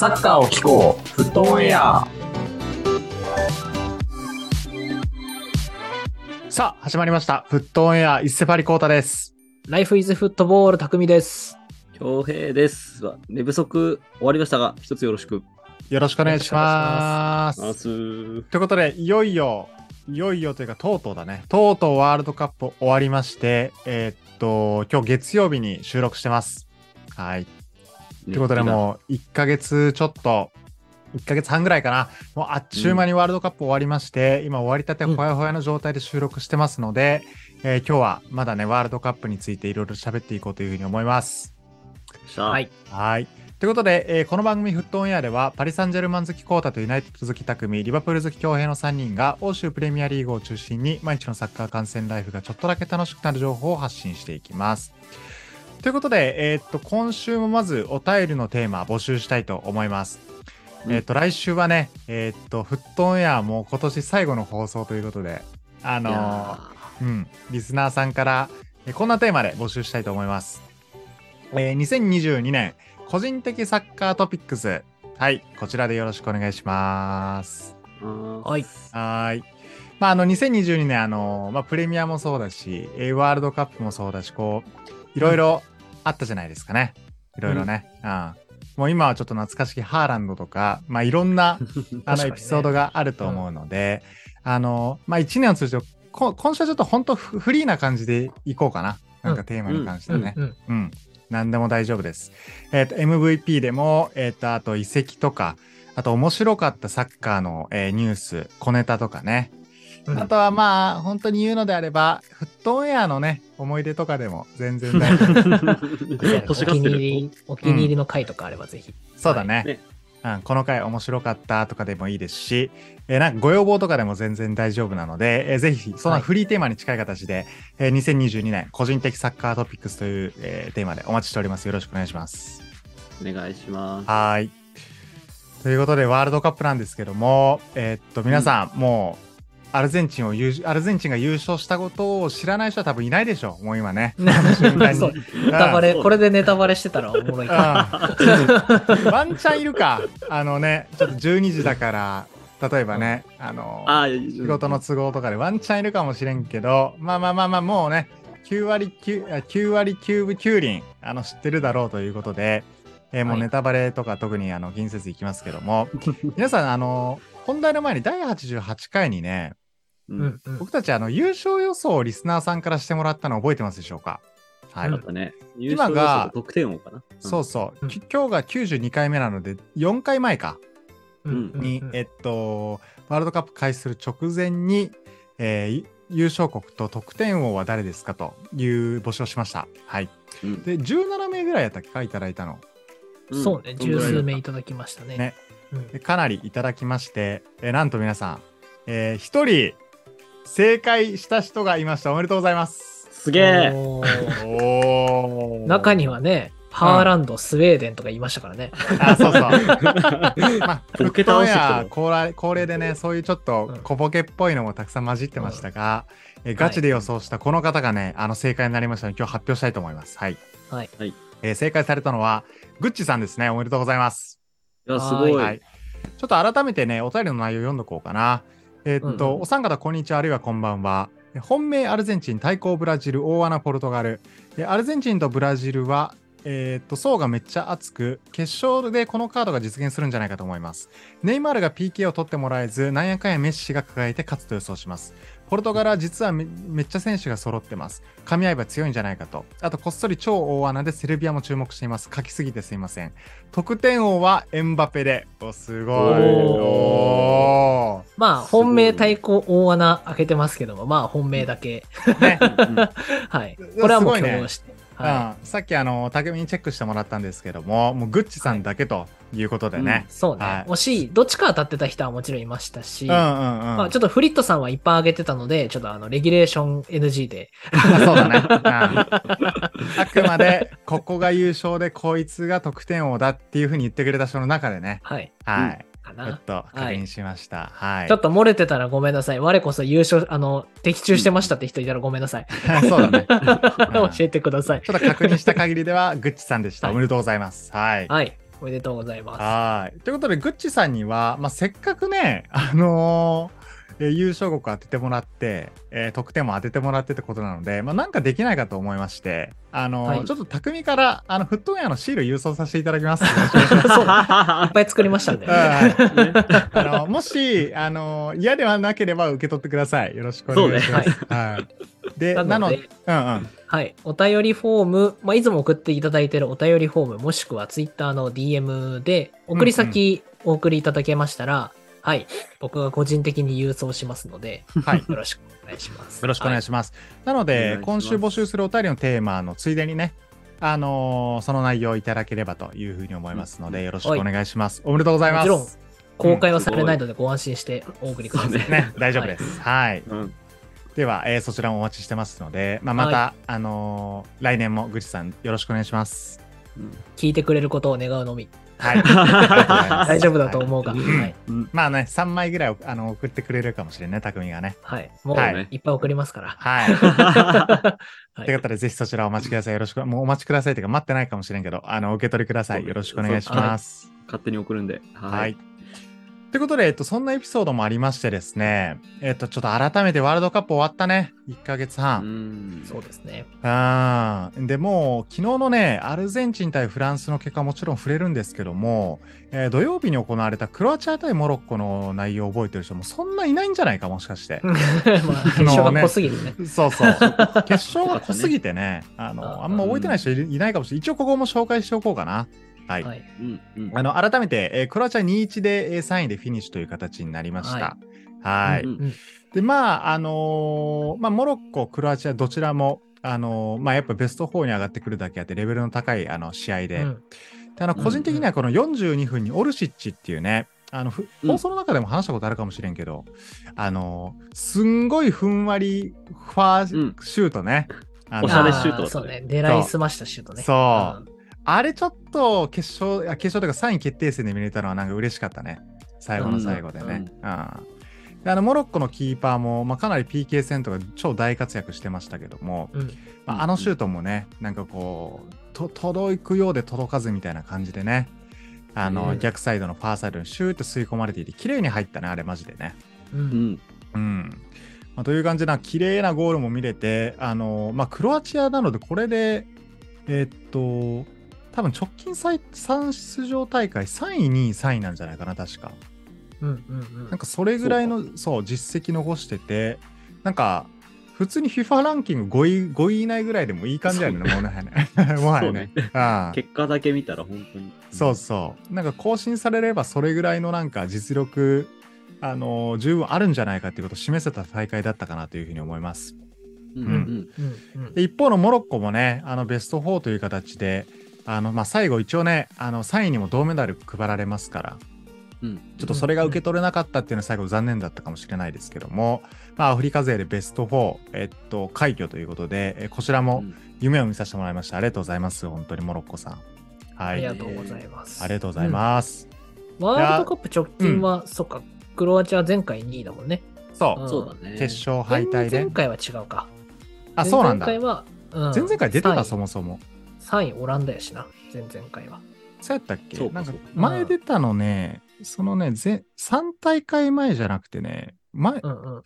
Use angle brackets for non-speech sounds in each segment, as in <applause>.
サッカーを聞こう。フットオンエア。さあ、始まりました。フットオンエア、伊勢パリコータです。ライフイズフットボール匠です。恭平です。寝不足終わりましたが、一つよろしく。よろしくお願いします。ます。ということで、いよいよ、いよいよというか、とうとうだね。とうとうワールドカップ終わりまして、えーっと、今日月曜日に収録してます。はい。ということで、もう1ヶ月ちょっと、1ヶ月半ぐらいかな。もうあっちゅう間にワールドカップ終わりまして、今終わりたてほやほやの状態で収録してますので、えー今日はまだね、ワールドカップについていろいろ喋っていこうというふうに思います。ははい。はい。ということで、えーこの番組フットオンエアでは、パリ・サンジェルマン好きコータとユナイテッド好き匠、リバプール好き強兵の3人が、欧州プレミアリーグを中心に、毎日のサッカー観戦ライフがちょっとだけ楽しくなる情報を発信していきます。ということで、えーっと、今週もまずお便りのテーマ募集したいと思います。うんえーっと、来週はね、えーっと、フットオンエアも今年最後の放送ということで、あいのうん、リスナーさんから、えーこんなテーマで募集したいと思います。えー2022年個人的サッカートピックス。はい、こちらでよろしくお願いします。ーはい。はーい。まあ、あの、2022年、あの、まあ、プレミアもそうだし、えーワールドカップもそうだし、こう、いろいろあったじゃないですかね。いろいろね。うん。もう今はちょっと懐かしきハーランドとか、まあ、いろんな、<laughs> あの、エピソードがあると思うので、あの、まあ、一年を通じて、こ今週はちょっと本当フフリーな感じでいこうかな。なんかテーマに関してね。うん。うん。何でも大丈夫です。えっ、と、MVP でも、えっ、と、あと遺跡とか、あと面白かったサッカーの、えーニュース、小ネタとかね。うんあとはまあ、本当に言うのであれば、フットオンエアのね、思い出とかでも全然大丈夫。<laughs> お。気に入り、お気に入りの回とかあればぜひ。そうだね。ねうん、この回面白かったとかでもいいですし、えーなんかご要望とかでも全然大丈夫なので、えーぜひそんなフリーテーマに近い形で、えー2022年個人的サッカートピックスという、えーテーマでお待ちしております。よろしくお願いします。お願いします。はーい。ということで、ワールドカップなんですけども、えーっと、皆さん、もう、アルゼンチンを優アルゼンチンが優勝したことを知らない人は多分いないでしょう、もう今ね。<laughs> ネタバレ、これでネタバレしてたらおもろいか。うん。ワンチャンいるか。あのね、ちょっと12時だから、例えばね、あの、仕事の都合とかでワンチャンいるかもしれんけど、まあまあまあまあ、もうね、9割 9, あ9割9分9厘あの知ってるだろうということで、えーもうはい。ネタバレとか特にあの近接いきますけども、皆さん、あの、本題の前に第88回にね、ううんんうん。僕たちあの優勝予想をリスナーさんからしてもらったの覚えてますでしょうか？はい。ね。優今が勝予想と得点王かな。そうそう、うんき今日が92回目なので、4回前か。うんうんに、うんえっと、ワールドカップ開始する直前に、えー優勝国と得点王は誰ですかという募集をしました。はい。うんで、17名ぐらいやったっけかいただいたの。うんそうね、十数名いただきましたね。ねうんでかなりいただきまして、えーなんと皆さん、えー、1人正解した人がいました。おめでとうございます。すげえ。中にはね、ハーランド、スウェーデンとか言いましたからね。あ、そうそう。<laughs> まあ、ボケ倒しや恒例恒例でね、そういうちょっと小ボケっぽいのもたくさん混じってましたが、えガチで予想したこの方がね、あの正解になりましたので、今日発表したいと思います。はい。はい。えー正解されたのは、グッチさんですね。おめでとうございます。いや、すごい。はい。ちょっと改めてね、お便りの内容読んどこうかな。えーっと、うんうんお三方、こんにちは、あるいはこんばんは。え本命アルゼンチン、対抗ブラジル、大穴ポルトガル。えアルゼンチンとブラジルは、えーっと、層がめっちゃ厚く、決勝でこのカードが実現するんじゃないかと思います。ネイマールが PK を取ってもらえず、なんやかんやメッシが抱えて勝つと予想します。ポルトガルは実はめめっちゃ選手が揃ってます。噛み合えば強いんじゃないかと。あと、こっそり超大穴でセルビアも注目しています。書きすぎてすいません。得点王はエンバペで。お、すごい。おまあ、本命対抗大穴開けてますけども、まあ、本命だけ。ー。ね。<laughs> うんはいうん。これはもう許容して。はうん、さっきあの匠にチェックしてもらったんですけどももうグッチさんだけということでねい。、そうね。はい惜しい。どっちか当たってた人はもちろんいましたし、うんうんうん、まあ、ちょっとフリットさんはいっぱい上げてたので、ちょっとあの、レギュレーション NG で。あそうだね、うん <laughs> あくまでここが優勝でこいつが得点王だっていうふうに言ってくれた人の中でねはい。はい、かちょっな。と確認しましたはい、ちょっと漏れてたらごめんなさい。我こそ優勝、あの、的中してましたって人いたらごめんなさい。<laughs> そうだね <laughs> 教えてください。ちょっと確認した限りではグッチさんでした、<laughs> はいおめでとうございますはいはい。おめでとうございます。はい。ということで、グッチさんには、まあ、せっかくね、あのーえー優勝国当ててもらって、えー得点も当ててもらってってことなので、まあ、なんかできないかと思いまして、あのーはいちょっと匠から、あの、フットウェアのシール郵送させていただきます。<laughs> いっぱい作りましたんで。はい <laughs> あのもし、あの嫌ではなければ受け取ってください。よろしくお願いします。はい。で、なので、なので、うんうん。はい。お便りフォーム、まあ、いつも送っていただいているお便りフォーム、もしくは Twitter の DM で、送り先お送りいただけましたら、はい。僕が個人的に郵送しますので、はい。よろしくお願いします。よろしくお願いしします。なのお願でいし、ます今週募集するお便りのテーマのついでにね、あのーその内容をいただければというふうに思いますので、よろしくお願いします。おめでとうございます。もちろん公開はされないのでご安心してお送りください。そうね、大丈夫です。はい。うん。では、えーそちらもお待ちしてますので、まあ、また、はあのー来年もぐちさんよろしくお願いします。聞いてくれることを願うのみ。はい。<laughs> 大丈夫だと思うが。はいはい。うんまあね、3枚ぐらいあの送ってくれるかもしれんね、匠がね。はい。もうはいいっぱい送りますから。はい。<laughs> <laughs> はいということで、ぜひそちらお待ちください。よろしく、もうお待ちくださいというか、待ってないかもしれんけど、あの、受け取りください。よろしくお願いします。勝手に送るんで。はい。。ということで、えっと、そんなエピソードもありましてですね、えっと、ちょっと改めてワールドカップ終わったね。1ヶ月う半。ん。そうですね。あーでもう昨日のねアルゼンチン対フランスの結果はもちろん触れるんですけども、えー土曜日に行われたクロアチア対モロッコの内容を覚えてる人もそんないないんじゃないかもしかして <laughs> まあ、決勝が濃すぎるね。<laughs> そうそう決勝が濃すぎてねあの <laughs> ああんま覚えてない人いいないかもしれない一応ここも紹介しておこうかなはい。あの改めて、えークロアチア2-1でえー3位でフィニッシュという形になりました。はい、うんうん。でまああのーまあモロッコクロアチアどちらもあのーまあやっぱベスト4に上がってくるだけあってレベルの高いあの試合で,、うん。であの個人的にはこの42分にオルシッチっていうねあのふうん。放送の中でも話したことあるかもしれんけど、あのーすんごいふんわりファーシュートね、あのおしゃれシュートね。あそう。ね。狙いすましたシュートね。そうあれちょっと決勝あ決勝というか3位決定戦で見れたのはなんか嬉しかったね最後の最後でね、うんであのモロッコのキーパーも、まあ、かなり PK 戦とか超大活躍してましたけども、うん。うんまあ、あのシュートもね、なんかこうと届くようで届かずみたいな感じでねあの、うん逆サイドのファーサイドにシューって吸い込まれていて綺麗に入ったねあれマジでね。う。うんん。うんまあ、という感じな綺麗なゴールも見れてあの、まあ、クロアチアなのでこれでえーっと多分直近3出場大会3位2位3位なんじゃないかな確か。うんうんなんかそれぐらいのそう実績残しててなんか普通に FIFA ランキング5位 ,5 位以内ぐらいでもいい感じだよね、もうね。<laughs> もはやね。結果だけ見たら本当に。そうそう。なんか更新されればそれぐらいのなんか実力、あのー十分あるんじゃないかっていうことを示せた大会だったかなというふうに思います。うん。うん。うんうんで一方のモロッコもね、あのベスト4という形で、あのまあ、最後一応ね、あの3位にも銅メダル配られますから、うん。ちょっとそれが受け取れなかったっていうのは最後残念だったかもしれないですけども、まあ、アフリカ勢でベスト4、えっと、快挙ということで、えこちらも夢を見させてもらいました。ありがとうございます。本当にモロッコさん。はい。あありがとうございます。りがとうございます。ワールドカップ直近は、そっか、クロアチア前回2位だもんね。そう、んそうだね。決勝敗退で前。回は違うか。あ、そうなんだ。前々回は、うん前々回出てた、3位そもそも。3位オランダやしな、前々回は。そうやったっけ？なんか前出たのね、そのね、ぜ3大会前じゃなくてね、前うんうん。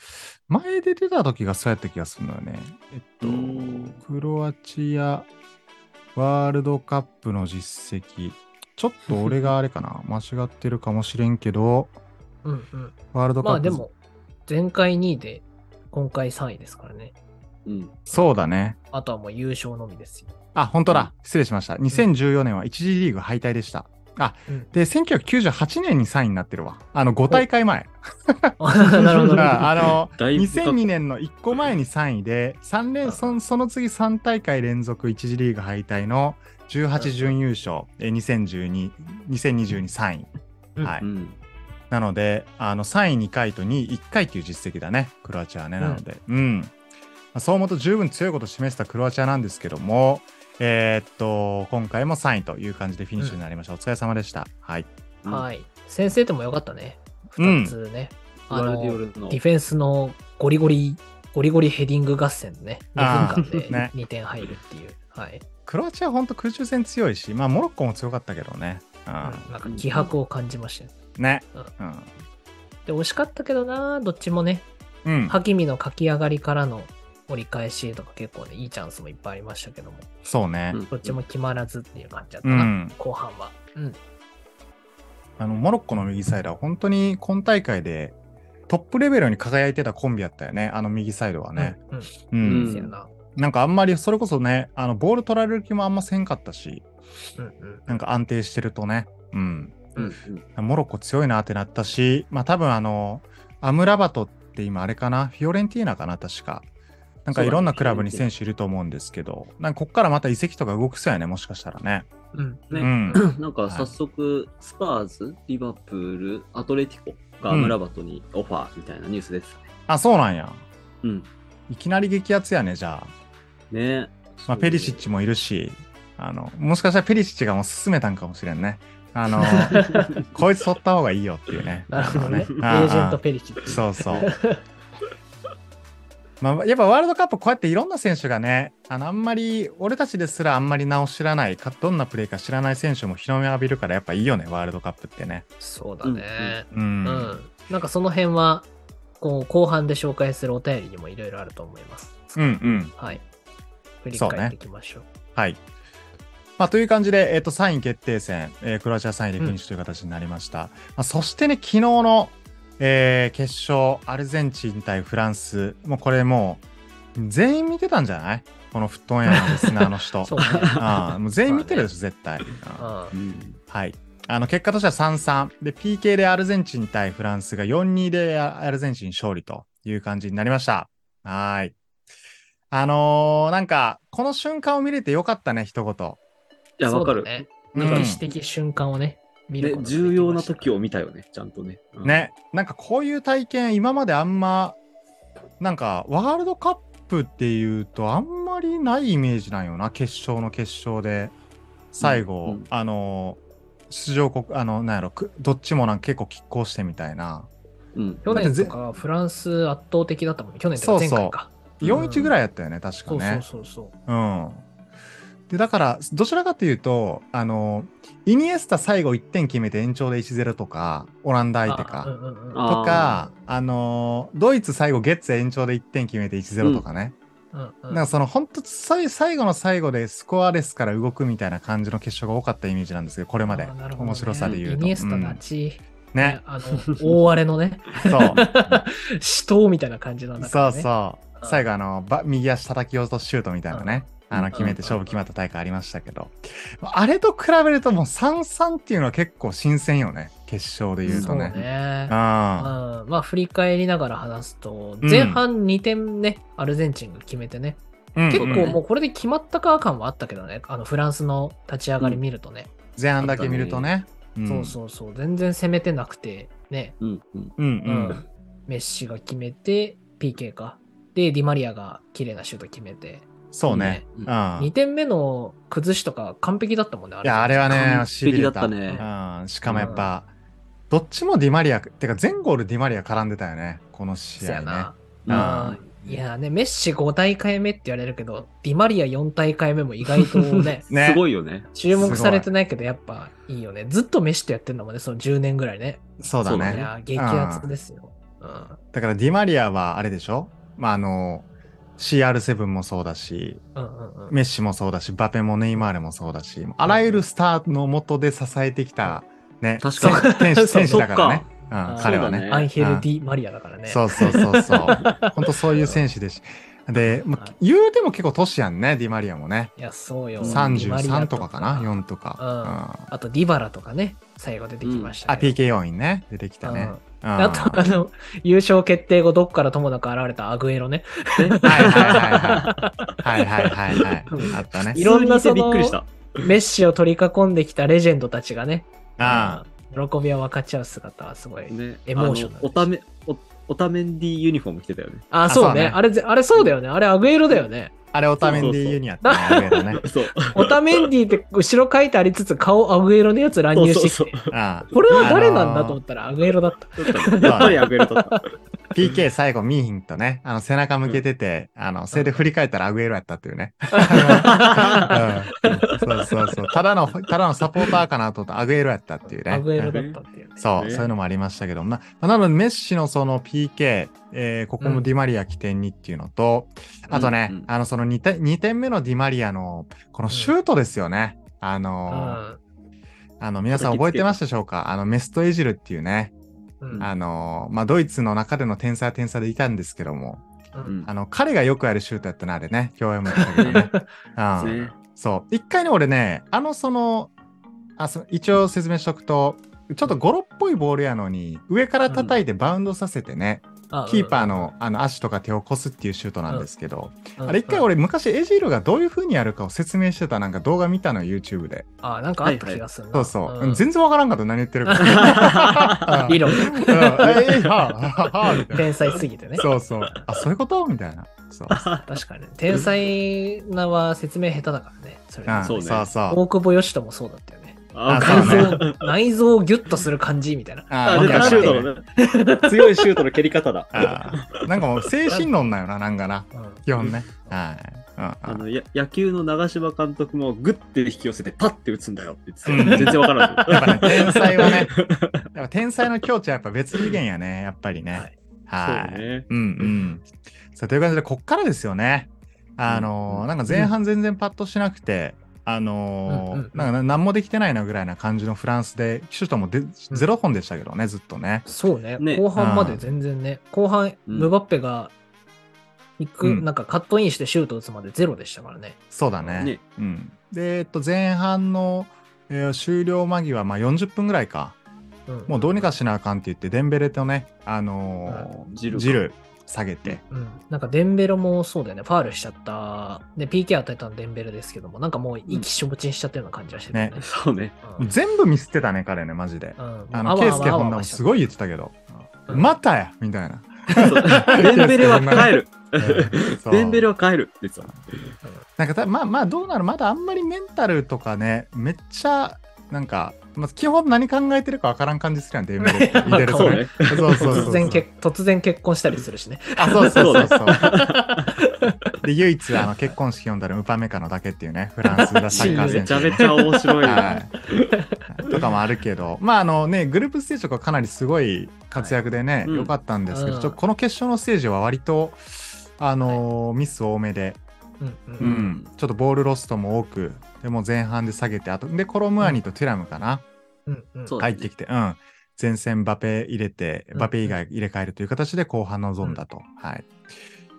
前で出た時がそうやった気がするのよね。えっとクロアチアワールドカップの実績。ちょっと俺があれかな <laughs> 間違ってるかもしれんけど、うんうん。ワールドカップ。まあでも、前回2位で、今回3位ですからね。うん。そうだね。あとはもう優勝のみですよ。あ、本当だ。失礼しました。2014年は1次リーグ敗退でした。あ、うんで、1998年に3位になってるわ。あの、5大会前。<laughs> なるほど。ああの、だいぶ深く2002年の1個前に3位で、3連そその次3大会連続1次リーグ敗退の18準優勝、え2012、2022、3位。うんはい。うん。なので、あの3位2回と2位1回という実績だね、クロアチアはね。なので、うん。まあそう思うと十分強いことを示したクロアチアなんですけども、えーっと、今回も3位という感じでフィニッシュになりました。お疲れ様でした。はい。はい。先生でもよかったね。うん2つね。グアルあの、ディオルのディフェンスのゴリゴリ、ゴリゴリヘディング合戦でね、2分間でね2点入るっていう。はい。クロアチアは本当空中戦強いし、まあモロッコも強かったけどね。うなんか気迫を感じましたよ。ん、ね。で、惜しかったけどな、どっちもね、うん。うん。ハキミの書き上がりからの折り返しとか結構ね、いいチャンスもいっぱいありましたけども、そうね。うんどっちも決まらずっていう感じだったな、うん。後半は。うん。あの、モロッコの右サイドは本当に今大会でトップレベルに輝いてたコンビやったよね。あの右サイドはね。うん。う。うん。なんかあんまりそれこそね、あの、ボール取られる気もあんませんかったし、うんうん。なんか安定してるとね。うん。うんうんモロッコ強いなってなったし、まあ多分あの、アムラバトって今あれかな、フィオレンティーナかな、確か。なんかいろんなクラブに選手いると思うんですけど、なんかこっからまた移籍とか動くそうやね、もしかしたらね。うん。ねうん。<clears throat> なんか早速、スパーズ、リバプール、アトレティコがアムラバトにオファーみたいなニュースですね。あ、そうなんや。うん。いきなり激アツやね、じゃあ。ねまあ、ペリシッチもいるし、あの、もしかしたらペリシッチがもう進めたんかもしれんね。あの、<laughs> こいつ取った方がいいよっていうね。なるほどね。エージェントペリチッチ。そうそう。まあ、やっぱワールドカップこうやっていろんな選手がね、あの、あんまり、俺たちですらあんまり名を知らない、かどんなプレーか知らない選手も日の目浴びるからやっぱいいよね、ワールドカップってね。そうだね。う。うんん。なんかその辺は、こう、後半で紹介するお便りにもいろいろあると思います。うんうん。はい。振りそうね返っていきましょう。はい。まあ、という感じで、えっ、と、3位決定戦、えークロアチア3位でフィニッシュという形になりました。まあ、そしてね、昨日の、えー決勝、アルゼンチン対フランス、もうこれもう、全員見てたんじゃない？このフットオンエアのリスナーの人。<laughs> そうね。ああもう全員見てるでしょ、絶対。はい。あの、結果としては3-3。で、PK でアルゼンチン対フランスが4-2でアルゼンチン勝利という感じになりました。はーい。あのーなんか、この瞬間を見れてよかったね、一言。いや、わかる。ね。うん歴史的瞬間をね、で重要な時を見たよね、ちゃんとね。うん。ね、なんかこういう体験、今まであんま、なんか、ワールドカップっていうと、あんまりないイメージなんよな、決勝の決勝で。最後、うんうんあのー出場国、あの、なんやろ、くどっちもなんか結構拮抗してみたいな。うん。去年とかフランス圧倒的だったもんね。去年とか前回か。4-1ぐらいやったよね、確かそうね。そうそうそう。うん。で、だから、どちらかというと、あの、イニエスタ最後1点決めて延長で1-0とか、オランダ相手か。あうんうんうんあとか、あのードイツ最後ゲッツ延長で1点決めて1-0とかね。うんうんなんかその本当最最後の最後でスコアレスから動くみたいな感じの決勝が多かったイメージなんですけど、これまで。ね面白さで言うと。イニエスタうんダチ、ね。あの、大荒れのね、そう。<laughs> 死闘みたいな感じなんだね。そうそう。うん最後あの、ば右足叩き落としシュートみたいなね。あの、うん決めて勝負決まった大会ありましたけど。あれと比べるともう3-3っていうのは結構新鮮よね。決勝で言うそうとね。ね。あうんまあ振り返りながら話すと、うん前半2点ね、アルゼンチンが決めてね、うん結構うんもうこれで決まったか感はあったけどね、あのフランスの立ち上がり見るとね、前半だけ見るとね。んそうそうそう、全然攻めてなくて、ね、うん。うん。うんううんん。メッシが決めて、PK か。で、ディマリアが綺麗なシュート決めて、そうね。うんうん。2点目の崩しとか完璧だったもんね、あいや、あれはね、完璧だ。ったねうん。しかもやっぱ、どっちもディマリア、てか全ゴールディマリア絡んでたよね。この試合ね。うんいやね、メッシ5大会目って言われるけど、ディマリア4大会目も意外とね、<laughs> ねすごいよね。注目されてないけど、やっぱいいよね。ずっとメッシとやってんだもんね、その10年ぐらいね。そうだそうだね。いや、激アツですよ。うん。だからディマリアはあれでしょ？まあ、あの、CR7 もそうだし、うんうんうん。メッシもそうだし、バペもネイマールもそうだし、あらゆるスターのもとで支えてきた、ね、確かに選手選手だからね。うん彼はねね。アンヘル・ディ・マリアだからね。そうそうそうそう。<laughs> 本当そういう選手ですし。で、もうはい言うても結構年やんね、ディマリアもね。いや、そうよ。ディマリ33アとかかな、4とか。うんうんあと、ディバラとかね、最後出てきましたあ、けど。PK 要員ね、出てきたね。うんあと、あの、優勝決定後、どっからともなく現れたアグエロね。はいはいはいはい。はいはいはいはい。<laughs> あったね。いろんなそのびっくりした。メッシを取り囲んできたレジェンドたちがね、あ喜びを分かち合う姿はすごい。ね。エモーショナルあのおため、おオタメンディユニフォーム着てたよね。あ、そうね。そうねあれぜ、あれそうだよね。あれアグエロだよね。あれ、オタメンディユニアってね。そう。オタメンディって後ろ書いてありつつ顔アグエロのやつ乱入してきて。そうそうあこれは誰なんだと思ったらアグエロだった。やっぱりアグエルだった？PK 最後見ーひんとね、あの背中向けてて、あの、それで振り返ったらアグエロやったっていうね。<laughs> うん。そうそうそう。ただの、ただのサポーターかなと思ったらアグエロやったっていうね。アグエロだったっていうね。そう、ねそういうのもありましたけど、まあ、なので、メッシのその PK、えーここもディマリア起点にっていうのと、あとね、うんうん。あの、その2点 ,2 点目のディマリアの、このシュートですよね。あのーあの、皆さん覚えてましたでしょうか？あの、メストエジルっていうね、うんうんあのーまあ、ドイツの中での天才は天才でいたんですけども、うんうんあの、彼がよくやるシュートやったな、あれね。<laughs> 共演も言ったけどね。うんねそう。一回ね、俺ね、あの、その、あそ一応説明しとくと、ちょっとゴロっぽいボールやのに、上から叩いてバウンドさせてね、あキーパーのあの足とか手をこすっていうシュートなんですけど、うんあれ一回俺昔エジールがどういう風にやるかを説明してたなんか動画見たのよ YouTube で。あ、なんかあった気がするな。そうそう。ん全然わからんかった何言ってるか。<laughs> 理論。天才すぎてね。そうそう。あ、そういうこと？みたいな。そう。<laughs> 確かに。天才なは説明下手だからね。それうんそうねそうそう。大久保嘉人もそうだったよね。あ内臓、内臓をギュッとする感じみたいな。ああ、シュートのね。強いシュートの蹴り方だ。なんかもう精神論だよな、なんかな。うん基本ね。はい。うんうんあのや野球の長嶋監督もグッて引き寄せてパッて打つんだよって言うんってた全然わからん。<laughs> やっぱね、天才はね、やっぱ天才の境地はやっぱ別次元やね、やっぱりね。はいはい。そうねうんうん。さあ、という感じで、こっからですよね。あのーうんなんか前半全然パッとしなくて、あのーうんうんうんなんかな何もできてないなぐらいな感じのフランスで、シュートもでゼロ本でしたけどね、ずっとね。そうねね後半まで全然ね。後半、うんムバッペが行く、うんなんかカットインしてシュート打つまでゼロでしたからね。そうだね。ねうん。で、えっと、前半の、えー終了間際、まあ40分ぐらいか。うんもうどうにかしなあかんって言って、デンベレとね、あのーうんジルかジル下げて。うん、なんかデンベルもそうだよね、ファールしちゃった、で PK 与えたのデンベルですけども、なんかもう意気消沈しちゃったような感じがしてたよね。そうね。うん。全全部ミスってたね、彼ね、マジで。うん、あの、ケイスケホンダもすごい言ってたけど、またやみたいな。<laughs> デンベレは帰る。<laughs> デンベレは帰るって言ってた。なんかたまあまあどうなる？まだあんまりメンタルとかねめっちゃなんか、まあ、基本何考えてるかわからん感じするやんデンベレって見てるとね。そうね。そうそうそうそう。突然結突然結婚したりするしね。あそうそうそうそう。で唯一あの結婚式読んだらウパメカのだけっていうねフランスがサッカーめ選手。ちゃめちゃ面白い。はい、とかもあるけど。まああのねグループステージとかかなりすごい活躍でね、うん。良かったんですけど、うん。この決勝のステージは割とあのーミス多めで、うんううん。ん、ちょっとボールロストも多くでも前半で下げてあとでコロムアニとテュラムかな、うんうん。入ってきて、うん、前線バペ入れてうんバペ以外入れ替えるという形で後半臨んだと、はい、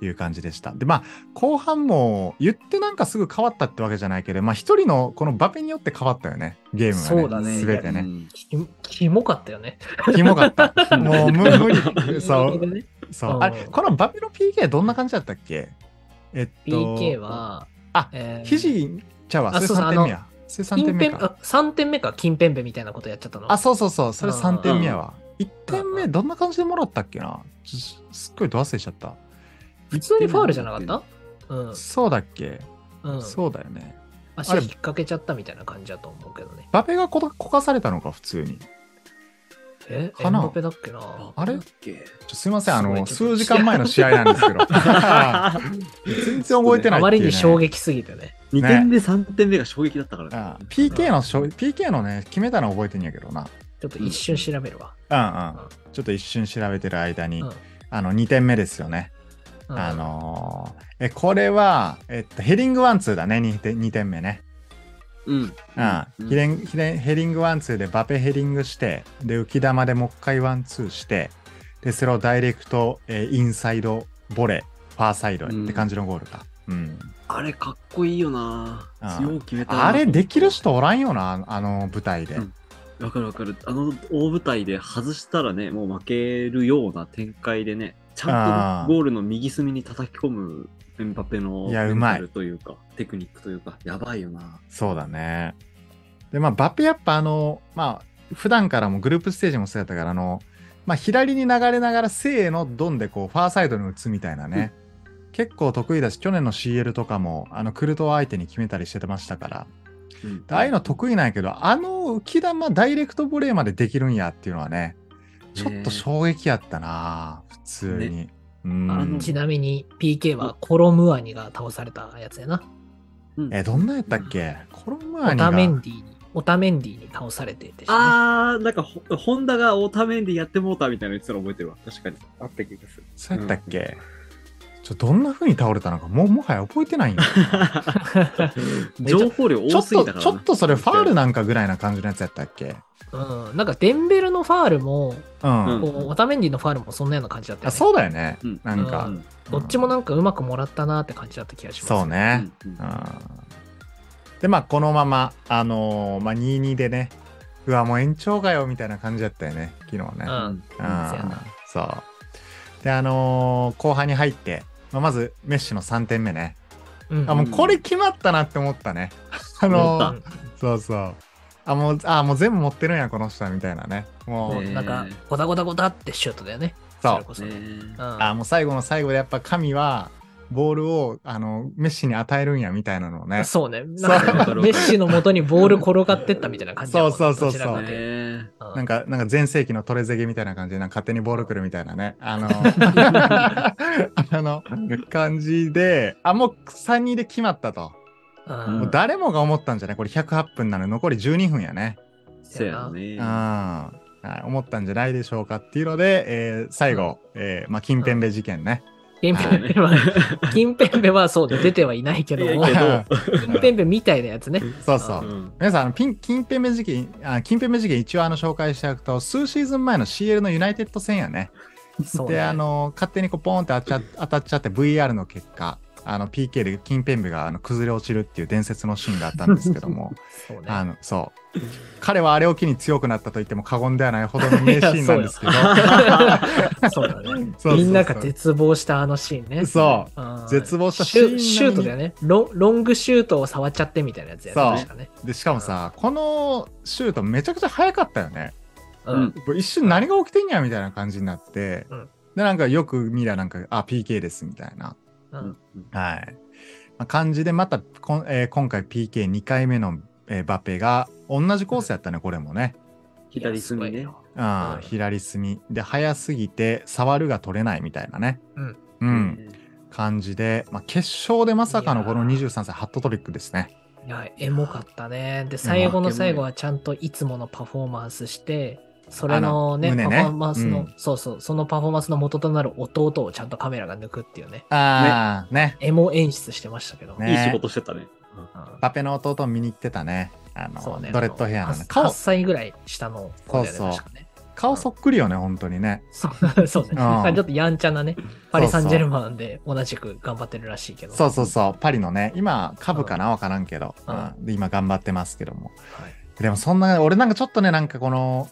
いう感じでした。でまあ後半も言ってなんかすぐ変わったってわけじゃないけどまあ一人のこのバペによって変わったよね。ゲームがね。そうだね。全てね。うん。きキモかったよね。キモかった。<laughs> もう無無理。そう。ね。そう。うん。あれ、このバペの PK どんな感じだったっけ？えっと。PK は、あえー。肘ちゃうわ。3あそうそう点目や。それ3点金ペン目か。あ3点目か金ペンベみたいなことやっちゃったの？あ、そうそうそう。それ3点目やわ。1点うん目どんな感じでもらったっけな？ちょすっごいど忘れしちゃった。普通にファールじゃなかった？うん。そうだっけ？うん、そうだよね。足引っ掛けちゃったみたいな感じだと思うけどね。バペがここかされたのか、普通に。え？かな？バペだっけな？あれ？だっけ？ちょすいません。あの、すごいちょっと数時間前の試合なんですけど。<laughs> 全然覚えてないっていうねあまりに衝撃すぎてね。2点目、3点目が衝撃だったからね。あ PK のしょ、PK のね、決めたの覚えてんやけどな。ちょっと一瞬調べるわ。うんうん。ちょっと一瞬調べてる間に、うんあの、2点目ですよね。うんあのーえ、これは、えっと、ヘディングワンツーだね、2点 ,2 点目ね。うん。うん。うんヘデンヘデンヘディングワンツーでバペヘディングして、で、浮き玉でもう一回ワンツーして、で、それをダイレクト、えーインサイドボレー、ファーサイドへって感じのゴールか。うん。あれかっこいいよな決めたなあれできる人おらんよな、あの舞台で。うんわかるわかる。あの大舞台で外したらね、もう負けるような展開でね、ちゃんとゴールの右隅に叩き込むエンパペのいやうまいというか、テクニックというか、やばいよな。そうだね。で、まあ、バペやっぱあの、まあ、普段からもグループステージもそうやったから、あの、まあ、左に流れながら、せーの、ドンでこう、ファーサイドに打つみたいなね。結構得意だし、去年の CL とかも、あの、クルトワ相手に決めたりしてましたから、うんああいうの得意なんやけど、あの浮き玉ダイレクトボレーまでできるんやっていうのはね、ちょっと衝撃やったな、普通に。ねうんちなみに PK はコロムアニが倒されたやつやな。うんえ、どんなやったっけ？コロムアニがオタメンディに、オタメンディに倒されてて、ね。あー、なんかほ、ホンダがオータメンでやってもうたみたいなの言ってたの覚えてるわ。確かに。あった気がする。そうやったっけ、ちょどんな風に倒れたのかもうもはや覚えてないんよ <laughs> 情報量ちょっと多すぎたからな。ちょっとそれファールなんかぐらいな感じのやつやったっけ？うん。なんかデンベルのファールも、うん、うん。こうオタメンディのファールもそんなような感じだったね。そうだよね、うん。なんか、うん。どっちもなんかうまくもらったなって感じだった気がします。そうね、うん。うん。うんでまあこのままあのーまあ2-2でねうわもう延長かよみたいな感じだったよね昨日ね、うん。うん。そう。であのー後半に入って、まあ、まずメッシの3点目ね。うん。あもうこれ決まったなって思ったね。<laughs> あのそうそう。あもうあもう全部持ってるんやこの人はみたいなね。もう、ねなんか、ゴタゴタゴタってシュートだよね。そう。あもう最後の最後でやっぱ神はボールをあのメッシに与えるんやみたいなのをねそうね。なんかメッシの元にボール転がってったみたいな感じだもんそうそうそうそうなんか、なんか前世紀のトレゼゲみたいな感じで、なんか勝手にボール来るみたいなね。あの、<laughs> あの、感じで、あ、もう3人で決まったと。うんもう誰もが思ったんじゃない？これ108分なので残り12分やね。そうやねうん。。はい、思ったんじゃないでしょうかっていうので、えー最後、えーまあ、近辺で事件ね。キンペンペは、キ <laughs> ンペンペはそうで出てはいないけどもキンペンペみたいなやつね。そうそうう。ん皆さん、あのピン近辺目事件、あ近辺目事件一応あの紹介しておくと、数シーズン前の CL のユナイテッド戦やね。で、あの、勝手にこうポーンって当たっちゃ当たっちゃって VR の結果、あの PK で近辺部があの崩れ落ちるっていう伝説のシーンがあったんですけども、<laughs> そうね。あの、そう。彼はあれを機に強くなったと言っても過言ではないほどの名シーンなんですけど、<laughs> そう <laughs> みんなが絶望したあのシーンね。そううん絶望したシュシュートだよねロ。ロングシュートを触っちゃってみたいなやつやね。そう確かね。で、しかもさ、このシュートめちゃくちゃ速かったよね。うん。一瞬何が起きてんやみたいな感じになって、うんで、なんかよく見りゃなんか、あ、PK ですみたいな。ううんんはい。まあ、感じで、またこん、えー今回 PK2 回目の、えーバペが同じコースやったね、これもね。左隅ね。ああ、うん左隅。で、速すぎて、触るが取れないみたいなね。うん。うん。感じで、まあ、決勝でまさかのこのいやー23歳ハットトリックですね。いや、エモかったね。で、最後の最後はちゃんといつものパフォーマンスして、それのね、あの胸ねパフォーマンスの、うんそうそう、そのパフォーマンスの元となる弟をちゃんとカメラが抜くっていうね、ああ、ね。エモ演出してましたけど。ねいい仕事してたね。うんバペの弟を見に行ってたね。あの、そうね。ドレッドヘアのね。8顔、歳ぐらい下の子でね、そうそう確かね。顔そっくりよね、本当にね。そう <laughs> そうね。んちょっとやんちゃなね、パリ・サンジェルマンで同じく頑張ってるらしいけど。そうそうそう、パリのね、今、株かなわからんけど、うんうんで今頑張ってますけども。はいでもそんな、俺なんかちょっとね、なんかこの、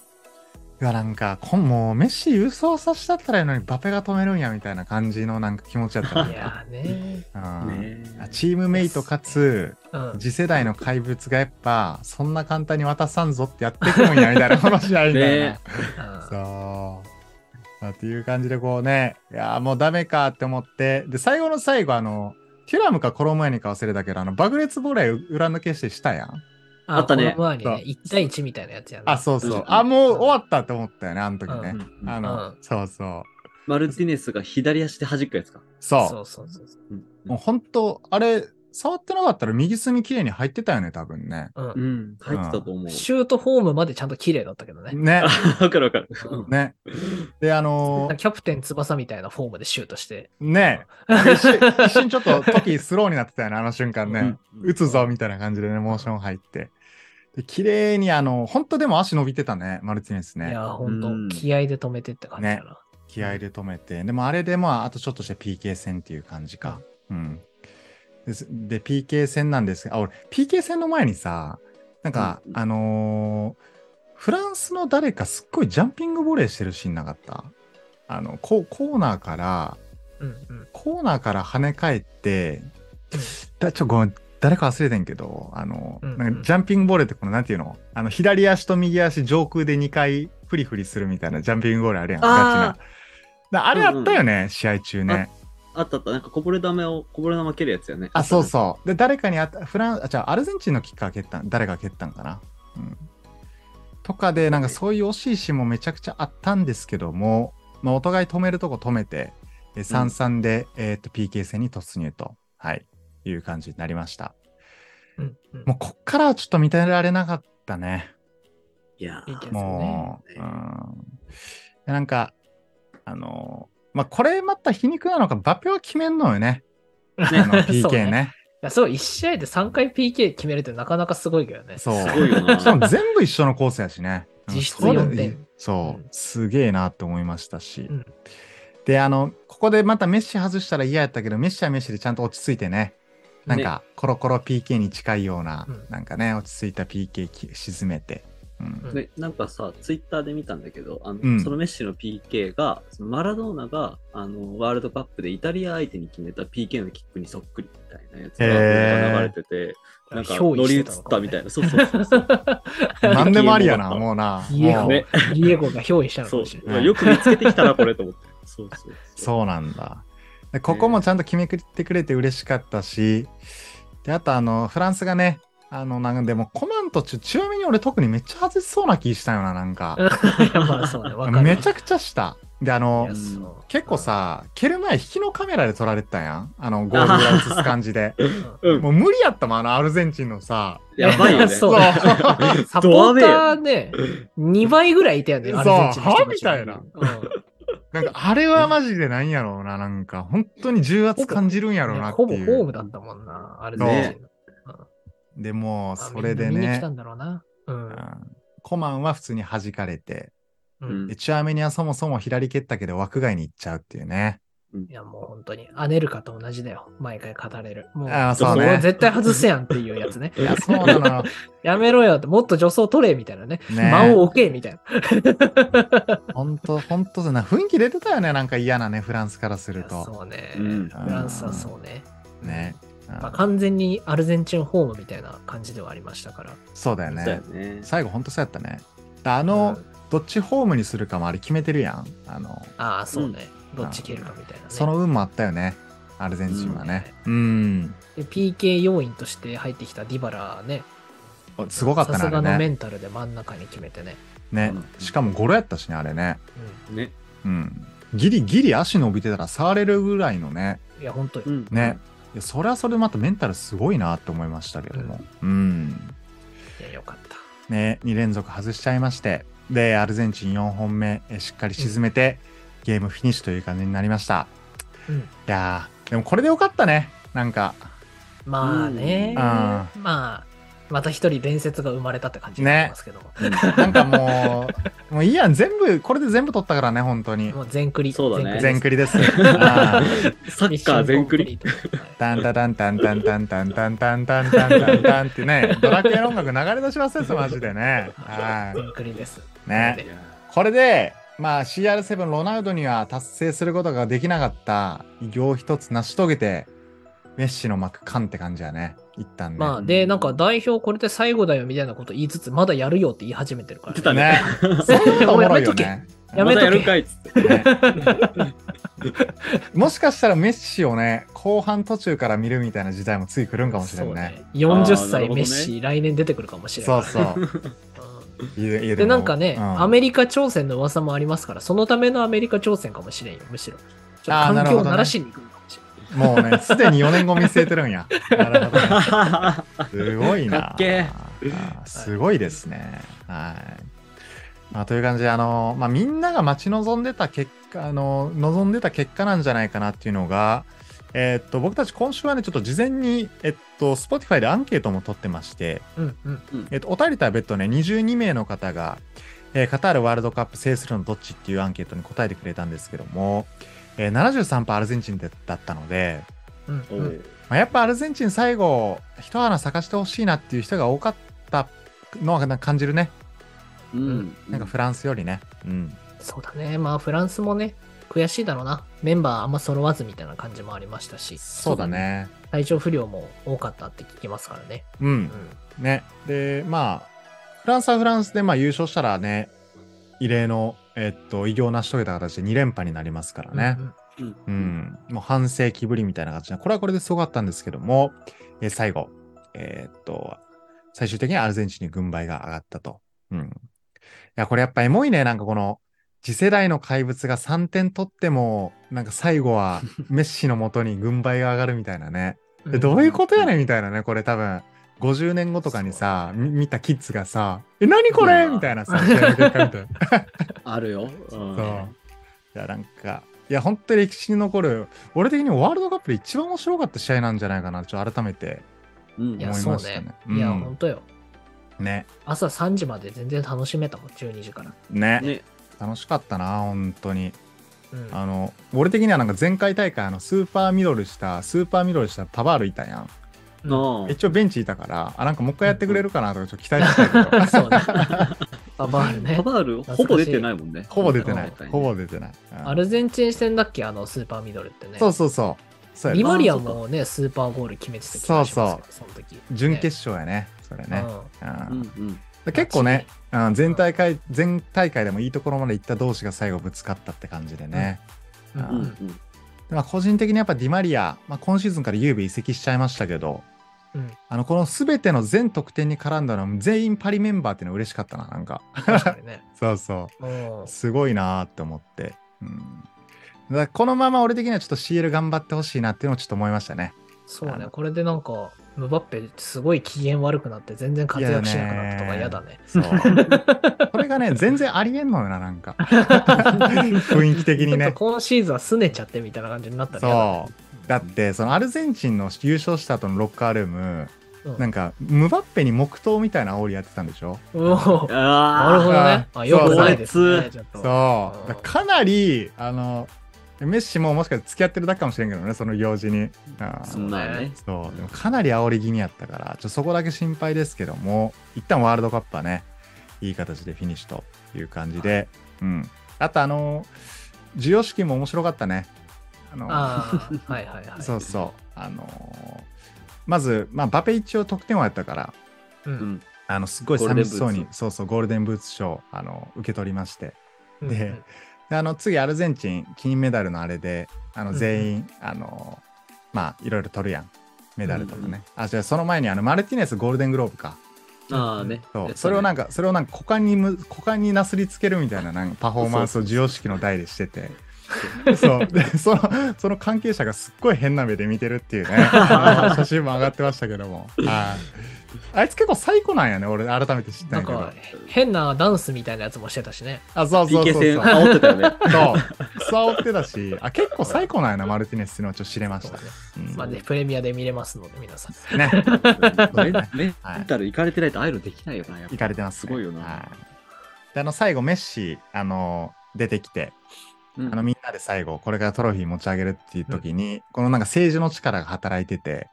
いやなんかこん、もうメッシ郵送させたったらいいのにバペが止めるんやみたいな感じのなんか気持ちだったね。いやーね。うんねチームメイトかつ、うん。次世代の怪物がやっぱ、そんな簡単に渡さんぞってやってくるんやみたいな、この試合みたいな。そう。まあっていう感じでこうね、いやーもうダメかって思って、で、最後の最後、あの、テュラムかコロムヤニか忘れたけど、あの、爆裂ボレー裏抜けしてしたやん。ああったねこの前にね、そう1対1みたいなやつやね。あ、そうそう。うんあ、もう終わったって思ったよね、あの時ね。あの、うんそうそう。マルティネスが左足で弾くやつか。そう。そうそうそうそうんもう本当あれ、触ってなかったら右隅綺麗に入ってたよね、多分ね。う。うんうん、入ってたと思う。シュートフォームまでちゃんと綺麗だったけどね。ね。<laughs> わかるわかる。うんね。で、あのーキャプテン翼みたいなフォームでシュートして。ね。一瞬一瞬ちょっと時スローになってたよね、あの瞬間ね。うん打つぞみたいな感じでね、モーション入って。で綺麗にあの、本当でも足伸びてたね、マルティネスね。いや、ほんとうん、気合で止めてって感じだな。気合で止めて。でもあれでまあ、あとちょっとして PK 戦っていう感じか。うん。で PK 戦なんですが、あ、俺、PK 戦の前にさ、なんか、うんあのーフランスの誰かすっごいジャンピングボレーしてるシーンなかった？あの、ココーナーから、うんうん。コーナーから跳ね返って、だちょ、ごめん、誰か忘れてんけど、あの、うんうんなんかジャンピングボレーってこの、なんていうの？あの、左足と右足上空で2回フリフリするみたいなジャンピングボレーあるやん。ガチなあ。れあったよね、試合中ね。あったあった。なんかこぼれ玉を、こぼれ玉蹴るやつやね。あ、そうそう。で、誰かにあった、フラン、あ、じゃあ、アルゼンチンのキッカー蹴ったん、誰が蹴ったんかな？うん。とかで、なんかそういう惜しいシーンもめちゃくちゃあったんですけども、まあ、お互い止めるとこ止めて、えー3-3で、えーっと PK 戦に突入と、はい、いう感じになりました。うんうんもうこっからはちょっと見てられなかったね。いやーいいけどもう、ねうん。なんか、あのーまあ、これまた皮肉なのか、バペは決めんのよね。<laughs> あのそう PK ね。いや、そう、1試合で3回 PK 決めるってなかなかすごいけどね。そう。すごいよなしかも全部一緒のコースやしね。うん実質それ4点そう、うんすげえなって思いましたし。うんで、あの、ここでまたメッシ外したら嫌やったけど、メッシはメッシでちゃんと落ち着いてね。なんか、コロコロ PK に近いような、うんなんかね、落ち着いた PK き沈めて。でなんかさ、ツイッターで見たんだけど、あのうんそのメッシの PK が、そのマラドーナがあのワールドカップでイタリア相手に決めた PK のキックにそっくりみたいなやつが流れてて、なんか乗り移ったみたいな。そうそうそうそう。<laughs> なんでもありやな、もうな。イエゴねイエゴが憑依したのかそう。よく見つけてきたな、これと思って。そうそうそう。そうなんだ。でここもちゃんと決めてくれて嬉しかったし、で、あとあの、フランスがね、あの、なんでも、コマン途中、強めに俺特にめっちゃ外しそうな気したよな、なんか。<laughs> まあそうね、わかる。めちゃくちゃした。で、あいの結構、さ、蹴る前、引きのカメラで撮られてたやん。あの、<laughs> ゴール裏映す感じで。うんもう無理やったもん、あの、アルゼンチンのさ。やばいよね。そう <laughs> ねサポーターね、2倍ぐらいいたよね、そうアルゼンチンの人たちはみたいなうんなんか、あれはマジでなんやろうな、なんか、本当に重圧感じるんやろうなってほぼいう。ホームだったもんな、アルゼンチンの。でもそれでねみんな見に来た、んだろうんうんコマンは普通に弾かれて、うんでチュアメニはそもそも左蹴ったけど枠外に行っちゃうっていうね。いや、もう本当に、アネルカと同じだよ。毎回語れる。もう、あーそうね絶対外せやんっていうやつね。<laughs> いや、そうなのよ。<laughs> やめろよって、もっと助走取れみたいなね。ね間を置けみたいな。<laughs> 本当本当だな。雰囲気出てたよね、なんか嫌なね、フランスからすると。そうね、うんフランスはそうね。ね。まあ、完全にアルゼンチンホームみたいな感じではありましたから。そうだよね。ね。最後本当そうやったね。あの、うんどっちホームにするかもあれ決めてるやん。あの、ああ、そうね。どっち蹴るかみたいなね。その運もあったよね。アルゼンチンはね。うん。で PK 要員として入ってきたディバラね。すごかったね、さすがのあれね。メンタルで真ん中に決めてね。ねうん。しかもゴロやったしね、あれね。ね。うん。ギリギリ足伸びてたら触れるぐらいのね。うん。いや、本当に。うんね。いやそれはそれでまたメンタルすごいなって思いましたけども。うん。いや、よかった。ね、2連続外しちゃいまして、で、アルゼンチン4本目、えしっかり沈めて、ゲームフィニッシュという感じになりました。うん。いやー、でもこれでよかったね。なんか、まあね、うんまあ、また一人伝説が生まれたって感じになりますけども。なんかもう、もういいやん、全部、これで全部取ったからね、本当に。もう全クリ。そうだね全クリです。<laughs> サッカー全クリ。タンタタンタンタンタンタンタンタンタンタンタンタンってね、ドラクエの音楽流れ出しますよ、マジでね。は全クリです。い。ね。これで、まあ CR7 ロナウドには達成することができなかった偉業を一つ成し遂げて、メッシの幕完って感じやね。一旦ね。まあ、で、なんか代表これで最後だよみたいなこと言いつつ、まだやるよって言い始めてるから、言ってたねね。そんなのおもろいよね。やめとけまだやるかいっつって。ねもしかしたらメッシをね、後半途中から見るみたいな時代もつい来るんかもしれんね。そうね。40あーなるほ歳どねメッシ、来年出てくるかもしれない。そうそう。で、なんかね、うんアメリカ挑戦の噂もありますから、そのためのアメリカ挑戦かもしれんよ、むしろ。ちょっとあーなるほどね環境を鳴らしに行くもうね、すでに4年後見据えてるんや。なるほどね。すごいな。すごいですね。はい。まあ、という感じで、あの、まあ、みんなが待ち望んでた結果、あの、望んでた結果なんじゃないかなっていうのが、えーっと、僕たち今週はね、ちょっと事前に、えっと、Spotify でアンケートも取ってまして、うんうん。えっと、お便りとは別途ね、22名の方が、えーカタールワールドカップ制するのどっちっていうアンケートに答えてくれたんですけども、えー、73%アルゼンチンでだったので、うんまあ、やっぱアルゼンチン最後、一花咲かしてほしいなっていう人が多かったのはなんか感じるね。うん。なんかフランスよりね。うん。そうだね。まあ、フランスもね、悔しいだろうな。メンバーあんま揃わずみたいな感じもありましたし、そうだね。体調不良も多かったって聞きますからね。う。うんん。ね。で、まあ、フランスはフランスでまあ優勝したらね、異例の、えっと、偉業を成し遂げた形で2連覇になりますからね。うんうんうんうん、もう半世紀ぶりみたいな形で、これはこれですごかったんですけども、えー最後、えーっと、最終的にアルゼンチンに軍配が上がったと。うん。いや、これやっぱエモいね、なんかこの、次世代の怪物が3点取っても、なんか最後はメッシのもとに軍配が上がるみたいなね。<laughs> えどういうことやねんみたいなね、これ多分。50年後とかにさ、み見たキッズがさ、え、何これ？みたいなさ。あるよ。うん <laughs> そう。いや、なんか、いや、本当に歴史に残る、俺的にワールドカップで一番面白かった試合なんじゃないかな、ちょっと改めて思いそうねましたね。。いや、うんほんとよ。ね。朝3時まで全然楽しめたもん、12時から。ね。ね。楽しかったな、本当に。うん。あの、俺的にはなんか前回大会、あの、スーパーミドルした、スーパーミドルしたパバールいたやん。一応ベンチいたから、あ、なんかもう一回やってくれるかなとかちょっと期待してたけど、<laughs> そうね。<laughs> ババールねパ。バール、ほぼ出てないもんね。ほぼ出てないほぼ出てない。うんアルゼンチン戦だっけ？あのスーパーミドルってね。そうそうそう。そうリマリアもね、スーパーゴール決めてた気がしますけど、その時。準決勝やね、それね。結構ね、うん全大会、全大会でもいいところまで行った同士が最後ぶつかったって感じでね。ん。ううんまあ、個人的にやっぱディマリア、まあ、今シーズンからユーベ移籍しちゃいましたけど、うんあのこの全ての全得点に絡んだのは全員パリメンバーっていうのは嬉しかったな、なんか。確かにね。<laughs> そうそう。うんすごいなーって思って。うん、だこのまま俺的にはちょっと CL 頑張ってほしいなっていうのをちょっと思いましたね。そうね。これでなんか、ムバッペすごい機嫌悪くなって全然活躍しなくなったとか嫌だね。そう。<laughs> これがね、全然ありえんのよな、なんか。<laughs> 雰囲気的にね。今シーズンは拗ねちゃってみたいな感じになったら嫌だねそう。だって、そのアルゼンチンの優勝した後のロッカールーム、うんなんか、ムバッペに黙祷みたいな煽りやってたんでしょ？うおーなあるほどね。ああよくないですそうね。そう。かなり、あの、メッシももしかして付き合ってるだけかもしれんけどね、その行事に。あそんなね。そう。でもかなり煽り気味やったから、ちょっとそこだけ心配ですけども、一旦ワールドカップはね、いい形でフィニッシュという感じで、うん。あと、あの、授与式も面白かったね。あの、ああ、はいはいはい。そうそう。あのーまず、まあ、バペ一応得点王やったから、う。うんん。あの、すごい寂しそうに、そうそう、ゴールデンブーツ賞、あの、受け取りまして。うんでであの、次、アルゼンチン、金メダルのあれで、あの、うん全員、あのーまあ、いろいろ取るやん。メダルとかね。あ、じゃあ、その前に、あの、マルティネスゴールデングローブか。ああね。そう。それをなんか、か、それをなんか股間にむ、股間になすりつけるみたいな、なんかパフォーマンスを授与式の台でしてて。<laughs> そう。で、その、その関係者がすっごい変な目で見てるっていうね。<laughs> 写真も上がってましたけども。はい。あいつ結構最高なんやね、俺改めて知ったんやけどなんか。変なダンスみたいなやつもしてたしね。あ、そうそうそうそう。戦煽ってたよね。そう。煽ってたし、あ、結構最高なんやな、マルティネスっていうのはちょっと知れました。うんまあね、プレミアで見れますので、皆さん。ね。メンタルいかれてないとああいうのできないよな。やっぱ行かれてます、すごいよなはいで、あの、最後、メッシ、あの、出てきて、うんあの、みんなで最後、これからトロフィー持ち上げるっていう時に、このなんか政治の力が働いてて、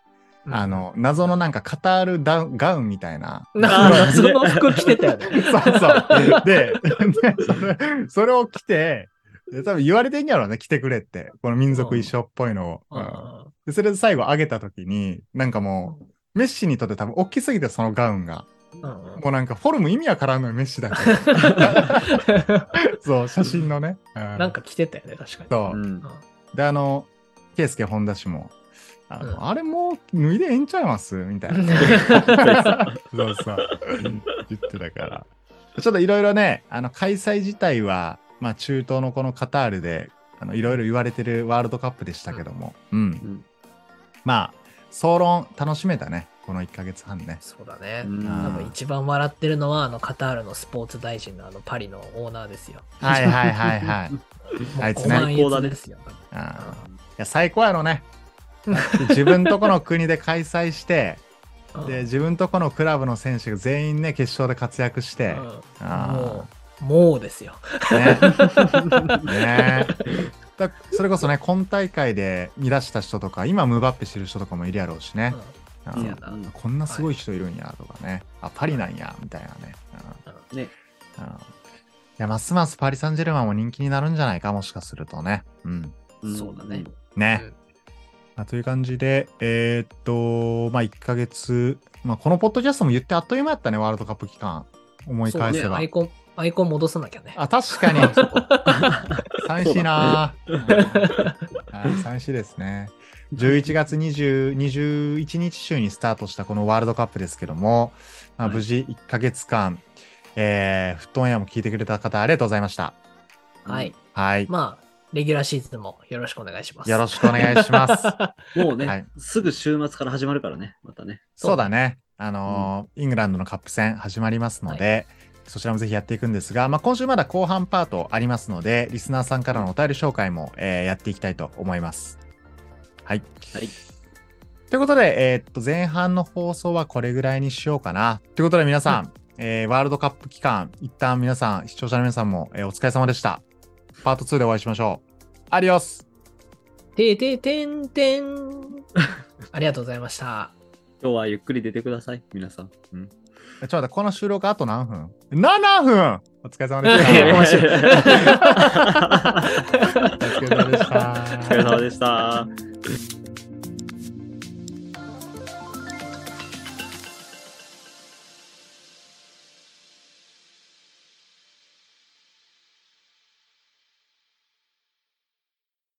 あの、謎のなんかカタールダガウンみたいな。なんか謎の服着てたよね。<laughs> そうそう。で、で <laughs> それを着て、で多分言われてんやろうね、着てくれって。この民族衣装っぽいのを。うんあでそれで最後上げた時に、なんかもう、メッシにとって多分大きすぎてそのガウンが。もうなんかフォルム意味わからんのよ、メッシだから。<laughs> そう、写真のね。うんなんか着てたよね、確かに。そうう。ん。で、あの、ケイスケ・ホンダ氏も、あの、うんあれもう脱いでええんちゃいます？みたいな。<laughs> そうそう。言ってたから。ちょっといろいろね、あの、開催自体は、まあ、中東のこのカタールで、あの、いろいろ言われてるワールドカップでしたけども、うん。んまあ、総論楽しめたね、この1ヶ月半ね。そうだね。うん多分一番笑ってるのは、あの、カタールのスポーツ大臣のあの、パリのオーナーですよ。はいはいはいはい。<laughs> あいつねご満悦ですよ。あーいや、最高やろね。自分とこの国で開催して、うんで、自分とこのクラブの選手が全員ね、決勝で活躍して、うんあもう、もうですよ。ーね。<laughs> ねだそれこそね、今大会で見出した人とか、今、ムバッペ知る人とかもいるやろうしね。うんこんなすごい人いるんやとかね。あ、パリなんや、みたいなね。うんね。うんいや、ますますパリ・サンジェルマンも人気になるんじゃないか、もしかするとね。うん。うんそうだね。ね。あ、という感じで、えーっと、まあ、1ヶ月、まあ、このポッドキャストも言ってあっという間やったね、ワールドカップ期間。思いそうね、返せば。アイコン、アイコン戻さなきゃね。あ、確かに。<laughs> 寂しいなぁ。はい寂しいですね。11月20 21日週にスタートしたこのワールドカップですけども、まあ、はい無事1ヶ月間、えー、フットオンエアも聞いてくれた方ありがとうございました。はい。はい。まあ、レギュラーシーズンもよろしくお願いします。よろしくお願いします。<laughs> もうね、はいすぐ週末から始まるからね、またね。そうだね。あのーイングランドのカップ戦始まりますので、そちらもぜひやっていくんですが、まあ、今週まだ後半パートありますので、リスナーさんからのお便り紹介も、えーやっていきたいと思います。はい。はい。ということで、えーっと、前半の放送はこれぐらいにしようかな。ということで皆さん、えーワールドカップ期間、一旦皆さん、視聴者の皆さんも、えーお疲れ様でした。パート2でお会いしましょう。アディオスてててんてん。<laughs> ありがとうございました。今日はゆっくり出てください、皆さん。うん、ちょっと待って、この収録あと何分 ?7 分お疲れ様でいや面した。白い <laughs> お疲れ様でした。お疲れ様でした。